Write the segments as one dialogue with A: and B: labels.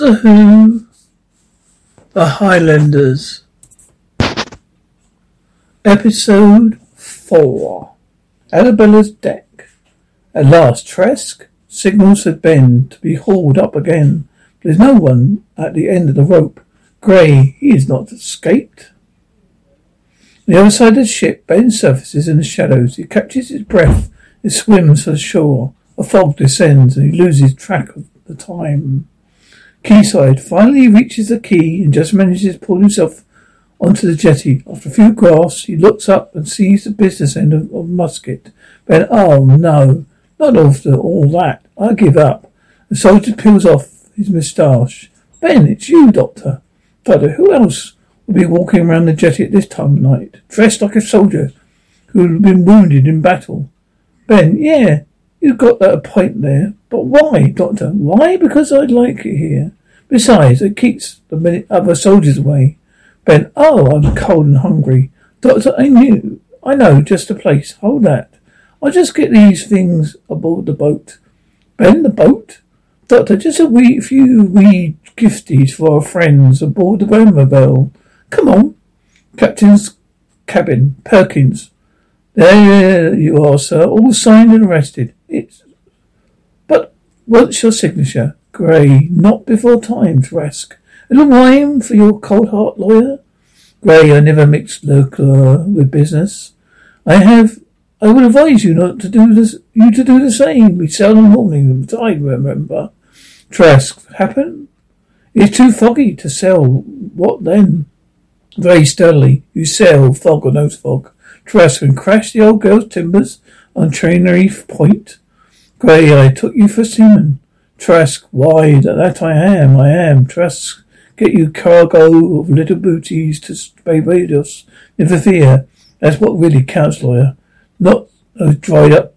A: Doctor Who, The Highlanders, Episode 4 Annabelle's Deck. At last, Trask signals for Ben to be hauled up again. There's no one at the end of the rope. Grey, he has not escaped. On the other side of the ship, Ben surfaces in the shadows. He catches his breath and swims for the shore. A fog descends and he loses track of the time. Quayside. Finally he reaches the quay and just manages to pull himself onto the jetty. After a few graphs, he looks up and sees the business end of, of musket. Ben, oh no, not after all that. I give up. The soldier peels off his moustache. Ben, it's you, Doctor. Doctor, who else would be walking around the jetty at this time of night, dressed like a soldier who had been wounded in battle? Ben, yeah, you've got that a point there. But why, Doctor? Why? Because I'd like it here. Besides, it keeps the other soldiers away. Ben, oh, I'm cold and hungry. Doctor, I knew. I know just a place. Hold that. I'll just get these things aboard the boat. Ben, the boat? Doctor, just a wee few wee gifties for our friends aboard the Granville. Come on. Captain's cabin. Perkins. There you are, sir. All signed and arrested. It's. But what's your signature? Grey. Not before time, Trask. A little wine for your cold heart, lawyer? Grey, I never mix local with business. I have. I would advise you not to do this. You to do the same. We sell in the morning of tide, remember. Trask, happen? It's too foggy to sell. What then? Very steadily. You sell, fog or no fog. Trask, and crash the old girl's timbers on Trainery Point. Grey, I took you for seaman. Trask, why, that I am, I am. Trask, get you cargo of little booties to Barbados. Never fear. That's what really counts, lawyer. Not those dried up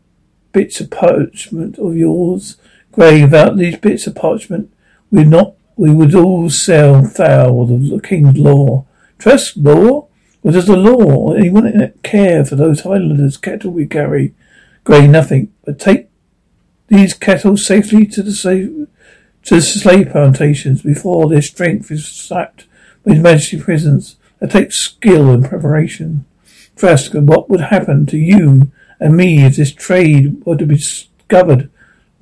A: bits of parchment of yours. Grey, without these bits of parchment, we'd not, we would all sell foul of the king's law. Trust law? What is the law? Anyone care for those Highlanders' cattle we carry? Grey, nothing. But take these cattle safely to the safe, to the slave plantations before their strength is sapped by His Majesty's prisons. It takes skill and preparation. Trask, what would happen to you and me if this trade were to be discovered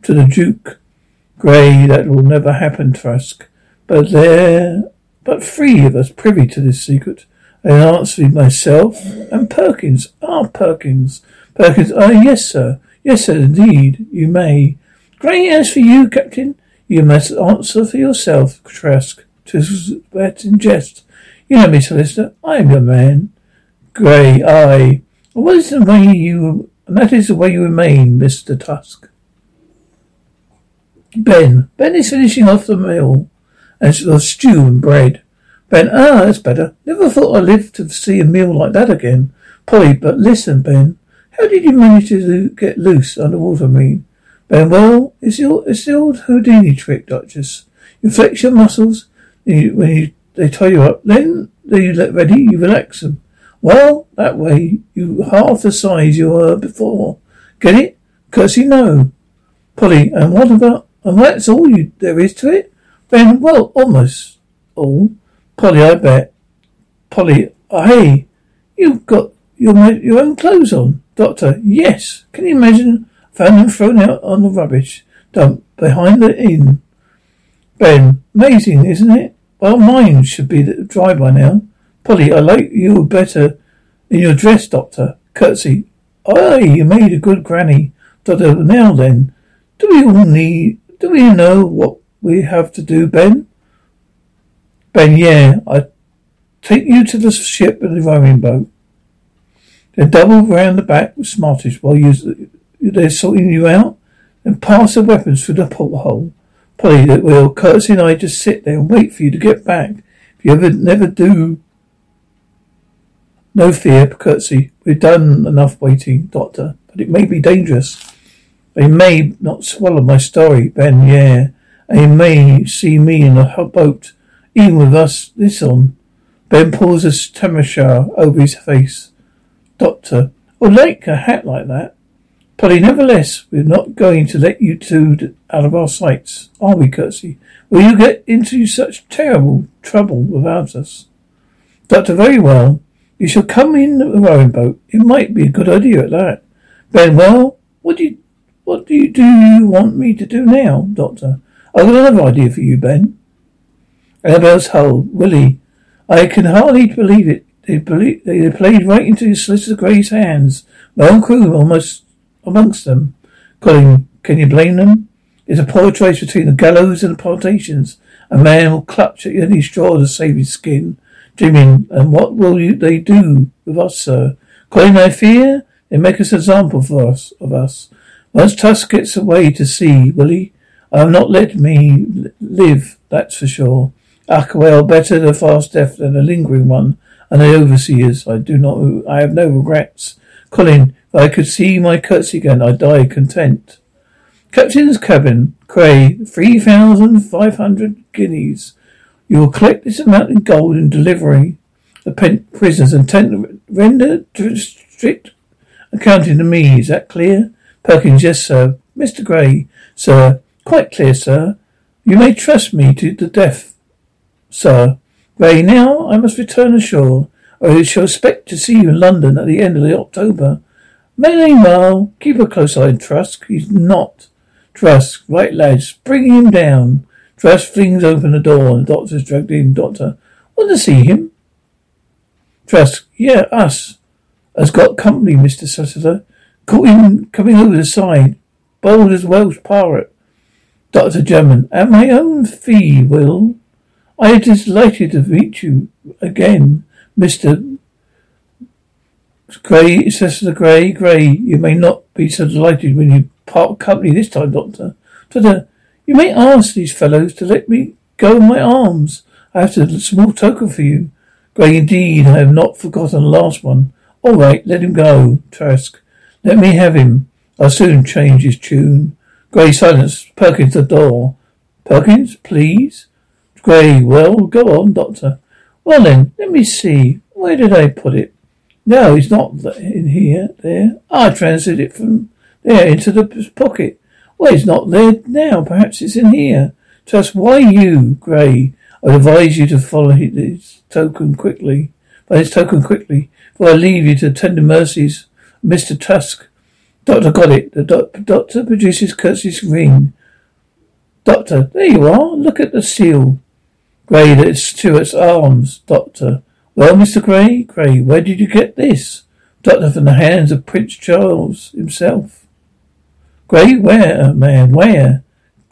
A: to the Duke? Grey, that will never happen, Trask. But there, but three of us privy to this secret. I answer myself and Perkins. Ah, Perkins. Perkins, ah, yes, sir. Yes, sir, indeed, you may. Grey, as for you, Captain. You must answer for yourself, Trask. Tis but in jest. You know me, solicitor. I am your man. Grey, I. What is the way you, and that is the way you remain, Mr. Trask. Ben. Ben is finishing off the meal and of stew and bread. Ben, ah, that's better. Never thought I'd live to see a meal like that again. Polly, but listen, Ben. How did you manage to get loose underwater, I mean? Ben, well, it's the old, it's the old Houdini trick, Duchess. You flex your muscles you, when you, they tie you up, then you get ready, you relax them. Well, that way, you half the size you were before. Get it? Kirsty, no. Polly, and what about, and that's all you, there is to it? Ben, well, almost all. Polly, I bet. Polly, hey, you've got your, your own clothes on. Doctor, yes. Can you imagine? Found them thrown out on the rubbish dump behind the inn. Ben, amazing, isn't it? Well, mine should be dry by now. Polly, I like you better in your dress, Doctor. Kirsty. Aye, you made a good granny. Doctor, now then, do we all need, do we know what we have to do, Ben? Ben, yeah, I take you to the ship in the rowing boat. Then double round the back with smartish while you, they're sorting you out. Then pass the weapons through the porthole. Polly, that will Kirsty and I just sit there and wait for you to get back. If you ever never do, no fear, Kirsty. We've done enough waiting, Doctor, but it may be dangerous. They may not swallow my story, Ben, yeah. They may see me in a boat even with us this on. Ben pulls a tamashar over his face. Doctor, would like a hat like that. Polly, nevertheless, we're not going to let you two out of our sights, are we, Kirsty? Will you get into such terrible trouble without us? Doctor, very well. You shall come in the rowing boat. It might be a good idea at that. Ben, well, what do you, what do you, do you want me to do now, Doctor? I've got another idea for you, Ben. Annabelle's hull. Willie. I can hardly believe it. They, believe, they played right into Solicitor Gray's hands. My own crew almost amongst them. Colin, can you blame them? It's a poor choice between the gallows and the plantations. A man will clutch at any straw to save his skin. Jimmy, and what will you, they do with us, sir? Colin, I fear they make us an example for us of us. Once Trask gets away to sea, will he? I have not let me live, that's for sure. Ah, well, better the fast death than a lingering one. And the overseers, I do not, I have no regrets. Colin, if I could see my Kirsty again, I'd die content. Captain's cabin, Cray, three thousand five hundred guineas. You will collect this amount in gold in delivery the pen- prisoners and ten- render to strict accounting to me. Is that clear? Perkins, yes, sir. Mr. Gray, sir. Quite clear, sir. You may trust me to the death Sir, Gray, now I must return ashore, or I shall expect to see you in London at the end of the October. Meanwhile, keep a close eye on Trask. He's not. Trask, right lads, bring him down. Trask flings open the door and the doctor's dragged in. Doctor, want to see him? Trask, yeah, us. Has got company, Mr. Solicitor. Caught him coming over the side. Bold as Welsh pirate. Dr. German, at my own fee, Will. I am delighted to meet you again, Mr. Gray, Cecil Gray, Gray. You may not be so delighted when you part company this time, Doctor. Doctor, you may ask these fellows to let me go in my arms. I have a small token for you. Gray, indeed, I have not forgotten the last one. All right, let him go, Trask. Let me have him. I'll soon change his tune. Gray, silence. Perkins, the door. Perkins, please. Gray, well, go on, Doctor. Well then, let me see. Where did I put it? No, it's not in here. There. I transferred it from there into the pocket. Well, it's not there now. Perhaps it's in here. Just why you, Gray? I advise you to follow this token quickly. By this token quickly, for I leave you to tender mercies Mr. Trask. Doctor got it. The doctor produces Kirsty's ring. Doctor, there you are. Look at the seal. Gray, that's Stuart's arms, Doctor. Well, Mr. Gray, Gray, where did you get this? Doctor, from the hands of Prince Charles himself. Gray, where, man, where?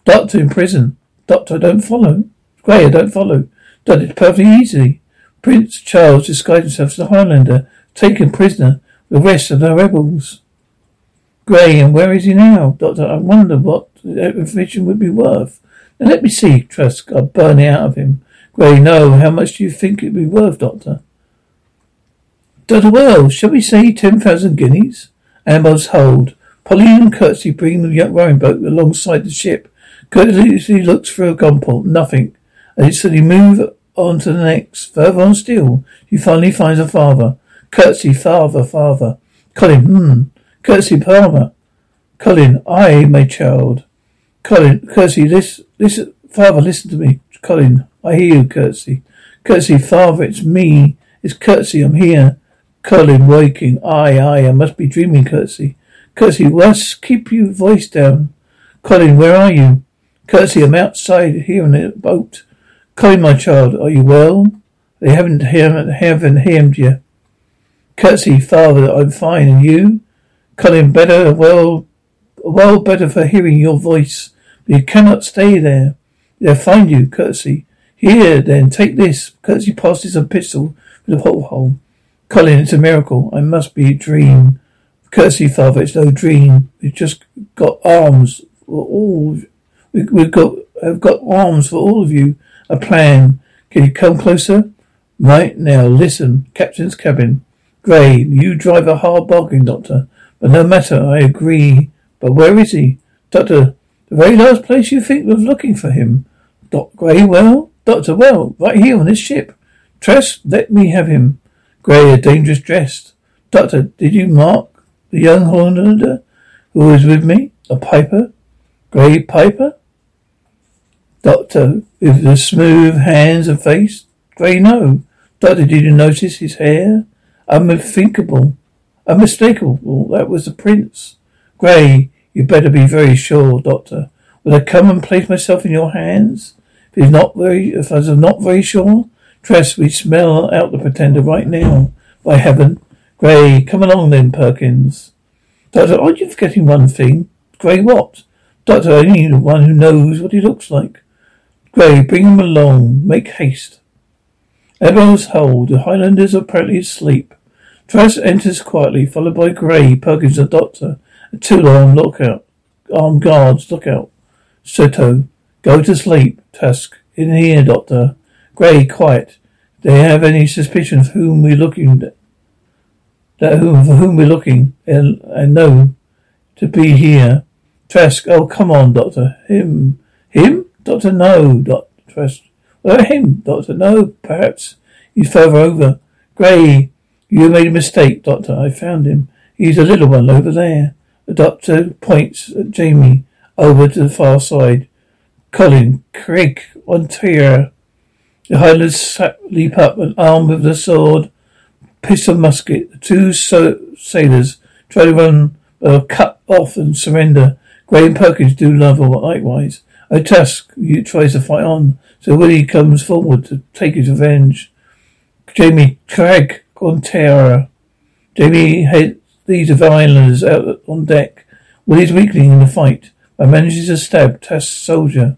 A: Doctor in prison. Doctor, don't follow. Gray, I don't follow. Doctor, it's perfectly easy. Prince Charles disguised himself as a Highlander, taken prisoner the rest of the rebels. Gray, and where is he now? Doctor, I wonder what the information would be worth. Now let me see, Trask. I'll burn it out of him. Gray, no. How much do you think it'd be worth, Doctor? Doctor, well, shall we say ten thousand guineas? Amber's hold. Polly and Kirsty bring the young rowing boat alongside the ship. Kirsty looks through a gunport. Nothing. And so they move on to the next. Further on still, she finally finds her father. Kirsty, father, father. Colin, hmm. Kirsty, father. Colin, I, my child. Colin, Kirsty, this, this, father, listen to me. Colin, I hear you, Kirsty. Kirsty, father, it's me. It's Kirsty, I'm here. Colin, waking. Aye, aye, I must be dreaming, Kirsty. Kirsty, must keep your voice down. Colin, where are you? Kirsty, I'm outside here in the boat. Colin, my child, are you well? They haven't haven't, haven't harmed you. Kirsty, father, I'm fine, and you? Colin, better, well, well, better for hearing your voice. But you cannot stay there. They'll find you, Kirsty. Here, then, take this. Kirsty passes a pistol through the porthole. Colin, it's a miracle. I must be a dream. Kirsty, father, it's no dream. We've just got arms for all. We, we've got, have got arms for all of you. A plan. Can you come closer? Right now, listen. Captain's cabin. Gray, you drive a hard bargain, Doctor. But no matter, I agree. But where is he? Doctor, the very last place you think of looking for him. Doc Gray, well? Doctor, well, right here on this ship. Trask, let me have him. Gray, a dangerous dressed. Doctor, did you mark the young Hollander who was with me? A piper? Gray Piper? Doctor, with the smooth hands and face? Gray, no. Doctor, did you notice his hair? Unthinkable. Unmistakable. That was the prince. Gray, you better be very sure, Doctor. Will I come and place myself in your hands? If he's not very, if I'm not very sure, Trask, we smell out the pretender right now. By heaven. Gray, come along then, Perkins. Doctor, aren't you forgetting one thing? Gray, what? Doctor, I need one who knows what he looks like. Gray, bring him along. Make haste. Elbows hold. The Highlanders are apparently asleep. Trask enters quietly, followed by Gray, Perkins, the Doctor. And two armed lookout. Armed guards, look out. Soto, go to sleep. Trask, in here, Doctor. Gray, quiet. Do they have any suspicion of whom we're looking? That whom for whom we're looking? And know to be here. Trask, oh come on, Doctor. Him, him, Doctor. No, Doctor Trask. Well, him, Doctor. No, perhaps he's further over. Gray, you made a mistake, Doctor. I found him. He's a little one over there. The doctor points at Jamie over to the far side. Colin, Craig, Ontario. The Highlanders leap up and armed with the sword, pistol, musket. The two so- sailors try to run, but are cut off and surrender. Gray and Perkins do love or likewise. A Trask tries to fight on, so Willie comes forward to take his revenge. Jamie Craig Quantera. Jamie heads the islanders out on deck. Willie's weakening in the fight, but manages to stab Trask's soldier.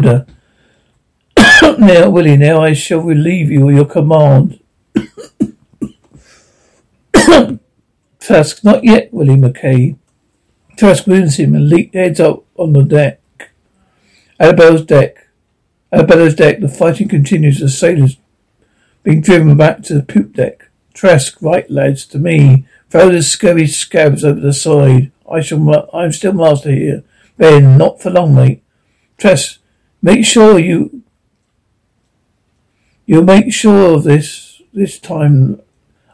A: now, Willie, now I shall relieve you of your command. Trask, not yet, Willie Mackay. Trask wounds him and leaps heads up on the deck. Annabelle's deck. Annabelle's deck. The fighting continues. The sailors being driven back to the poop deck. Trask, right, lads, to me. Throw the scurvy scabs over the side. I shall. I'm still master here. Ben, not for long, mate. Trask, Make sure you you'll make sure of this this time.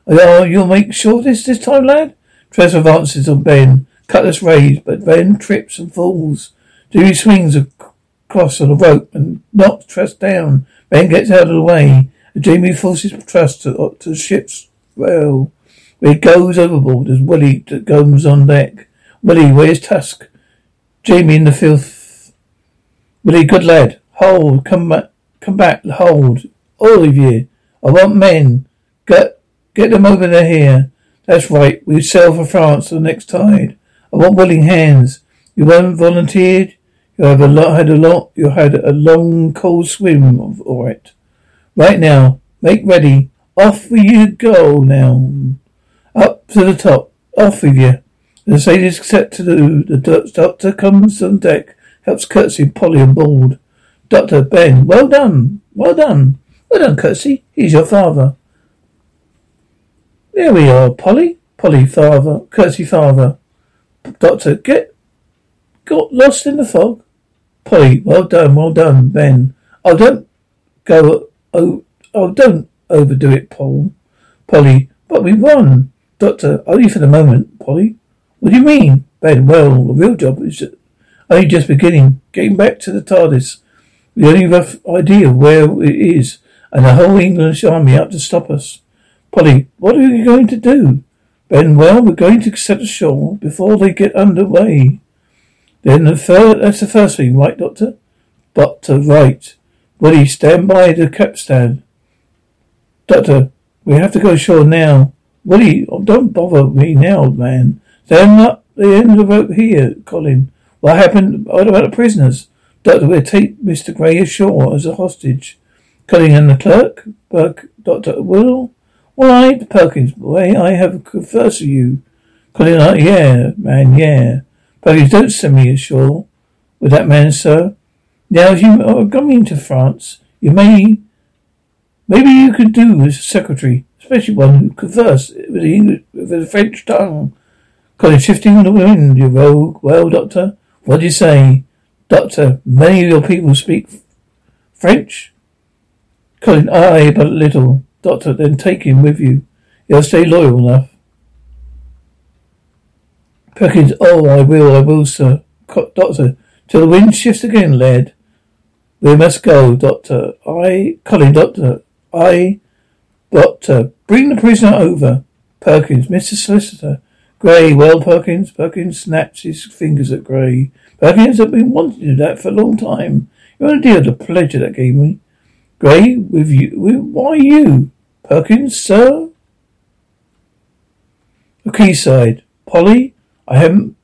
A: Oh, you'll make sure this this time, lad. Trask advances on Ben. Cutlass raised, but Ben trips and falls. Dewey swings across on a rope and knocks Trask down. Ben gets out of the way. Jamie forces Trask to, to the ship's rail, where he goes overboard as Willie goes on deck. Willie, where's Trask? Jamie in the filth Willie, good lad. Hold, come back, come back, hold. All of you. I want men. Get, get them over there here. That's right. We sail for France the next tide. I want willing hands. You haven't volunteered? You have a lot, had a lot, you had a long cold swim, all right. Right now, make ready. Off you go now. Up to the top. Off with you. The sailors set to do. The doctor comes on deck, helps Kirsty Polly on board. Doctor Ben, well done. Well done. Well done, Kirsty. He's your father. There we are, Polly. Polly, father. Kirsty, father. Doctor, get got lost in the fog. Polly, well done, well done, Ben. Oh, don't go. Oh, oh, don't overdo it, Paul. Polly, but we won. Doctor, only for the moment, Polly. What do you mean? Ben, well, the real job is only just beginning. Getting back to the TARDIS. The only rough idea where it is, and the whole English army out to stop us. Polly, what are you going to do? Ben, well, we're going to set ashore before they get under Then the first, that's the first thing, right, Doctor? Doctor, right. Woody, stand by the capstan. Doctor, we have to go ashore now. Willie, don't bother me now, man. Stand up the end of the rope here, Colin. What happened? What about the prisoners? Doctor, we'll take Mr. Gray ashore as a hostage. And the clerk? Burke, Doctor, Will? Why, Perkins, boy, I have conversed with you. Uh, yeah, man, yeah. Perkins, don't send me ashore with that man, sir. Now, if you are going to France, you may, maybe you could do as a secretary, especially one who converse with the English, with the French tongue. Colin, shifting on the wind, you rogue. Well, doctor, what do you say? Doctor, many of your people speak French? Colin, aye, but little. Doctor, then take him with you. He'll stay loyal enough. Perkins, oh, I will, I will, sir. Co- doctor, till the wind shifts again, lad. We must go, Doctor. I, Colin, Doctor. I, Doctor. Bring the prisoner over. Perkins, Mr. Solicitor. Gray, well, Perkins. Perkins snaps his fingers at Gray. Perkins, I've been wanting to do that for a long time. You want idea of the pleasure that gave me. Gray, with you, with, why you? Perkins, sir? The quayside. Polly, I haven't,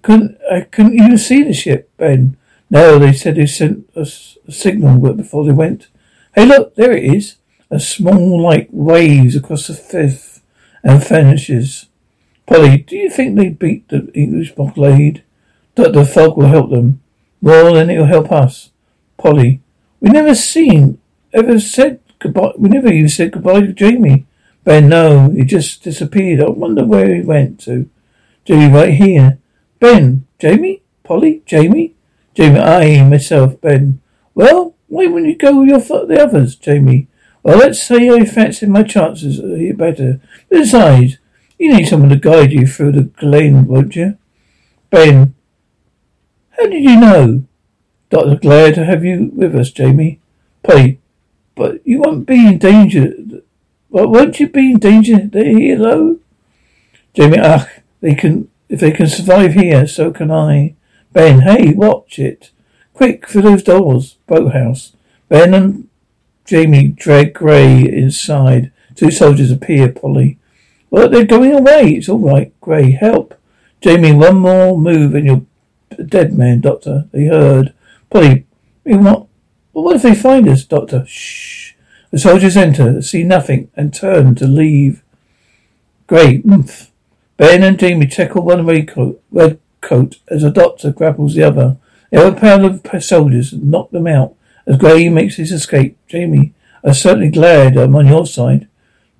A: couldn't, I couldn't even see the ship, Ben. No, they said they sent us a signal before they went. Hey, look, there it is. A small light waves across the fifth and vanishes. Polly, do you think they beat the English blockade? That the fog will help them. Well, then it'll help us. Polly, we never seen, ever said Goodbye. We never even said goodbye to Jamie. Ben, no, he just disappeared. I wonder where he went to. Jamie, right here. Ben, Jamie, Polly, Jamie, Jamie. I myself, Ben. Well, why wouldn't you go with your the others, Jamie? Well, let's say I fancy my chances here better. Besides, you need someone to guide you through the glen, won't you? Ben, how did you know? Doctor, glad to have you with us, Jamie. Polly, but you won't be in danger. Well, won't you be in danger here, though? Jamie, ach, they can, if they can survive here, so can I. Ben, hey, watch it. Quick, for those doors. Boathouse. Ben and Jamie drag Gray inside. Two soldiers appear, Polly. Well, they're going away. It's all right. Gray, help. Jamie, one more move and you're a dead man, Doctor. They heard. Polly, what? But what if they find us, Doctor? Shh. The soldiers enter, see nothing, and turn to leave. Great. Oomph. Ben and Jamie tackle one red coat, red coat as the doctor grapples the other. They have a pair of soldiers and knock them out as Gray makes his escape. Jamie, I'm certainly glad I'm on your side.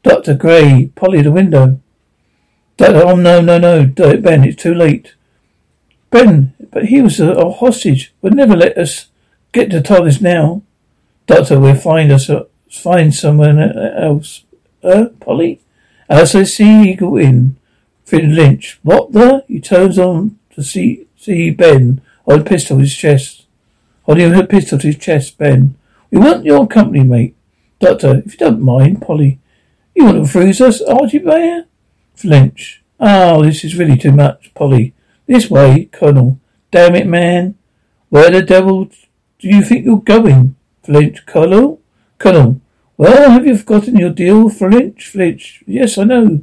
A: Doctor Gray, Polly, the window. Doctor, oh no, no, no, Ben, it's too late. Ben, but he was a, a hostage, would never let us Get to TARDIS now. Doctor, we'll find us, uh, find someone else. Uh, Polly? As I see Eagle in. Finn Lynch. What the? He turns on to see, see Ben on a pistol to his chest. Holding a pistol to his chest, Ben. We want your company, mate. Doctor, if you don't mind, Polly. You want to freeze us, Archie oh, Bear? Ffinch. Oh, this is really too much, Polly. This way, Colonel. Damn it, man. Where the devil do you think you're going? Ffinch, Colonel? Colonel, well, have you forgotten your deal, Ffinch? Ffinch, yes, I know.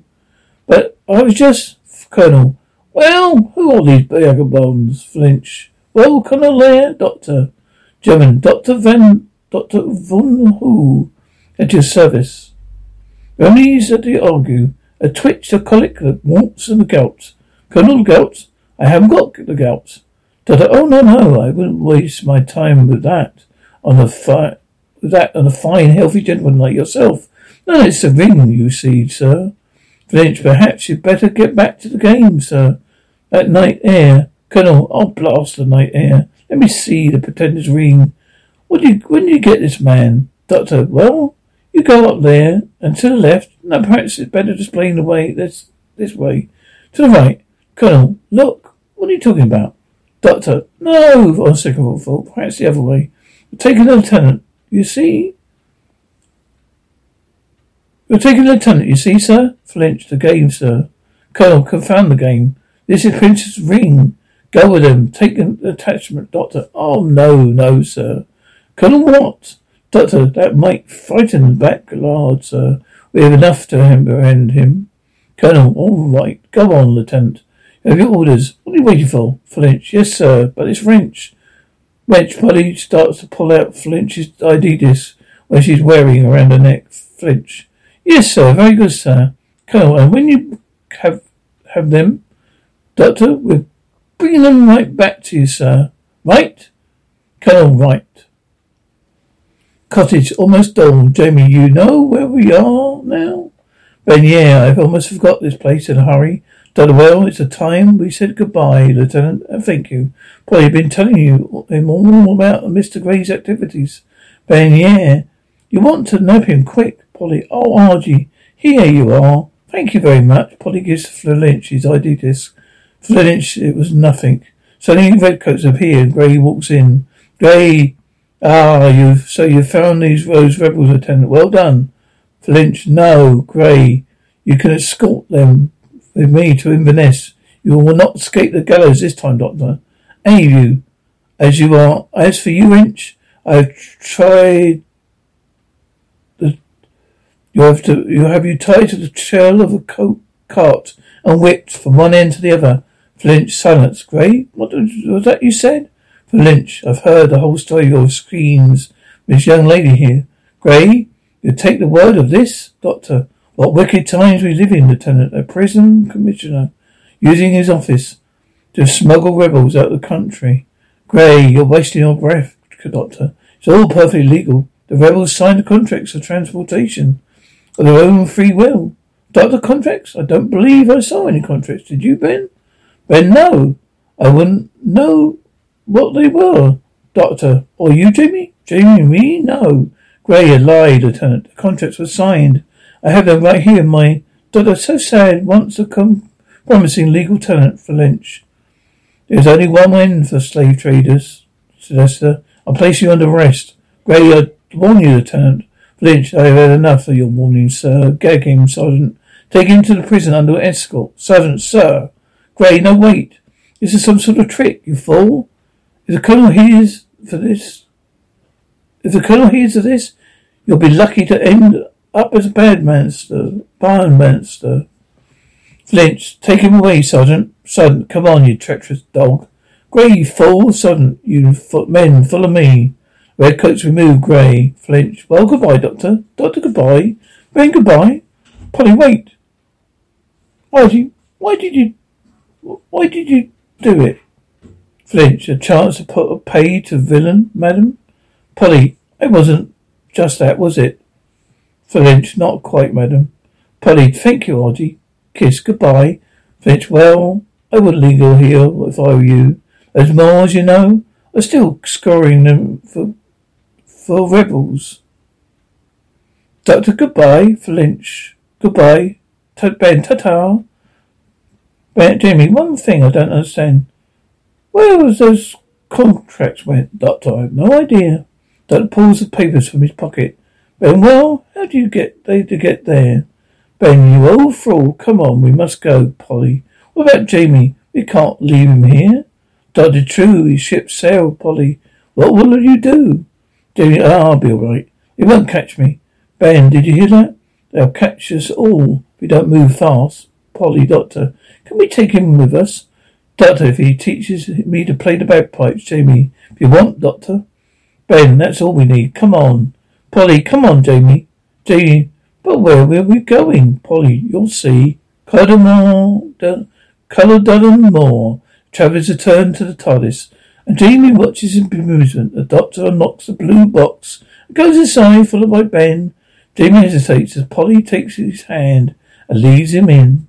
A: But I was just, Colonel. Well, who are these vagabonds? Ffinch. Well, Colonel Lair, Doctor. German, Doctor Van, Doctor Von Who, at your service. Only to argue. A twitch, a colic, warmth and the gout. Colonel Gout, I haven't got the gout. Doctor, oh no, no, I wouldn't waste my time with that on a fi- with that on a fine, healthy gentleman like yourself. No, it's the ring, you see, sir. Ffinch, perhaps you'd better get back to the game, sir. That night air. Colonel, I'll blast the night air. Let me see the pretender's ring. What you, when do you get this man? Doctor, well, you go up there and to the left. No, perhaps it's better to explain the way. This this way. To the right. Colonel, look. What are you talking about? Doctor, no. On second thought, perhaps the other way. Take the lieutenant. You see? You're taking a lieutenant, you see, sir? Ffinch, the game, sir. Colonel, confound the game. This is Prince's ring. Go with him. Take an attachment, Doctor. Oh, no, no, sir. Colonel, what? Doctor, that might frighten the back large, sir. We have enough to apprehend him. Colonel, all right. Go on, Lieutenant. You have your orders. What are you waiting for? Ffinch. Yes, sir, but it's French. Wench Polly starts to pull out Ffinch's ID disc where she's wearing around her neck. Flinch. Yes, sir. Very good, sir. Colonel, and when you have have them, Doctor, we're bringing them right back to you, sir. Right? Colonel, right. Cottage, almost dawn. Jamie, you know where we are now? Ben, yeah, I've almost forgot this place in a hurry. Done well, it's a time we said goodbye, Lieutenant, and thank you. Polly, been telling you him all about Mr. Gray's activities. Ben, yeah. You want to nab him quick, Polly. Oh, Algy, here you are. Thank you very much. Polly gives Ffinch his ID disc. Ffinch, it was nothing. Suddenly redcoats appear and Gray walks in. Gray, Ah, you've so you found these Rose rebels, Lieutenant. Well done. Ffinch, no, Gray. You can escort them with me to Inverness. You will not escape the gallows this time, Doctor. Any of you, as you are. As for you, Inch, I have tried. The, you have to. You have you tied to the tail of a coat cart and whipped from one end to the other. Ffinch, silence. Gray, what was that you said? For Lynch, I've heard the whole story of your screams. This young lady here. Gray, you take the word of this, Doctor. What wicked times we live in, Lieutenant. A prison commissioner using his office to smuggle rebels out of the country. Gray, you're wasting your breath, Doctor. It's all perfectly legal. The rebels signed the contracts of transportation of their own free will. Doctor contracts? I don't believe I saw any contracts. Did you, Ben? Ben, no. I wouldn't know what they were, Doctor. Or you, Jamie? Jamie, me? No. Gray, you lied, Lieutenant. The contracts were signed. I have them right here my... Doctor, so sad. Once a com- promising legal tenant for Lynch. There's only one end for slave traders, Sylvester. I'll place you under arrest. Gray, I warn you, Lieutenant. Lynch, I have had enough of your warning, sir. Gag him, Sergeant. Take him to the prison under escort. Sergeant, sir. Gray, no, wait. This is some sort of trick, you fool. If the Colonel hears for this, if the Colonel hears of this, you'll be lucky to end up as a bad manster, barn manster. Ffinch, take him away, Sergeant. Sergeant, come on, you treacherous dog. Gray, you fool. Sergeant, you fo- men, follow me. Redcoats remove Gray. Ffinch, well, goodbye, Doctor. Doctor, goodbye. Ben, goodbye. Polly, wait. Why did you, why did you, why did you do it? Ffinch, a chance to put a pay to villain, madam? Polly, it wasn't just that, was it? Ffinch, not quite, madam. Polly, thank you, Algy. Kiss, goodbye. Ffinch, well, I wouldn't leave you here if I were you. As Mars, you know, are still scoring them for, for rebels. Doctor, goodbye. Ffinch, goodbye. Ben, ta-ta. Ben, Jimmy, one thing I don't understand. Where was those contracts went, Doctor? I have no idea. Doctor pulls the papers from his pocket. Ben, well, how do you get they to get there? Ben, you old fool. Come on, we must go, Polly. What about Jamie? We can't leave him here. Doctor, true, his ship sailed, Polly. What will you do? Jamie, oh, I'll be alright. They won't catch me. Ben, did you hear that? They'll catch us all if we don't move fast. Polly, Doctor, can we take him with us? Doctor, if he teaches me to play the bagpipes, Jamie. If you want, Doctor. Ben, that's all we need. Come on. Polly, come on, Jamie. Jamie, but where are we going? Polly, you'll see. Cardamore, Colour Dudden Moore. Travers return to the TARDIS, and Jamie watches in bemusement. The doctor unlocks the blue box and goes inside, followed by Ben. Jamie hesitates as Polly takes his hand and leads him in.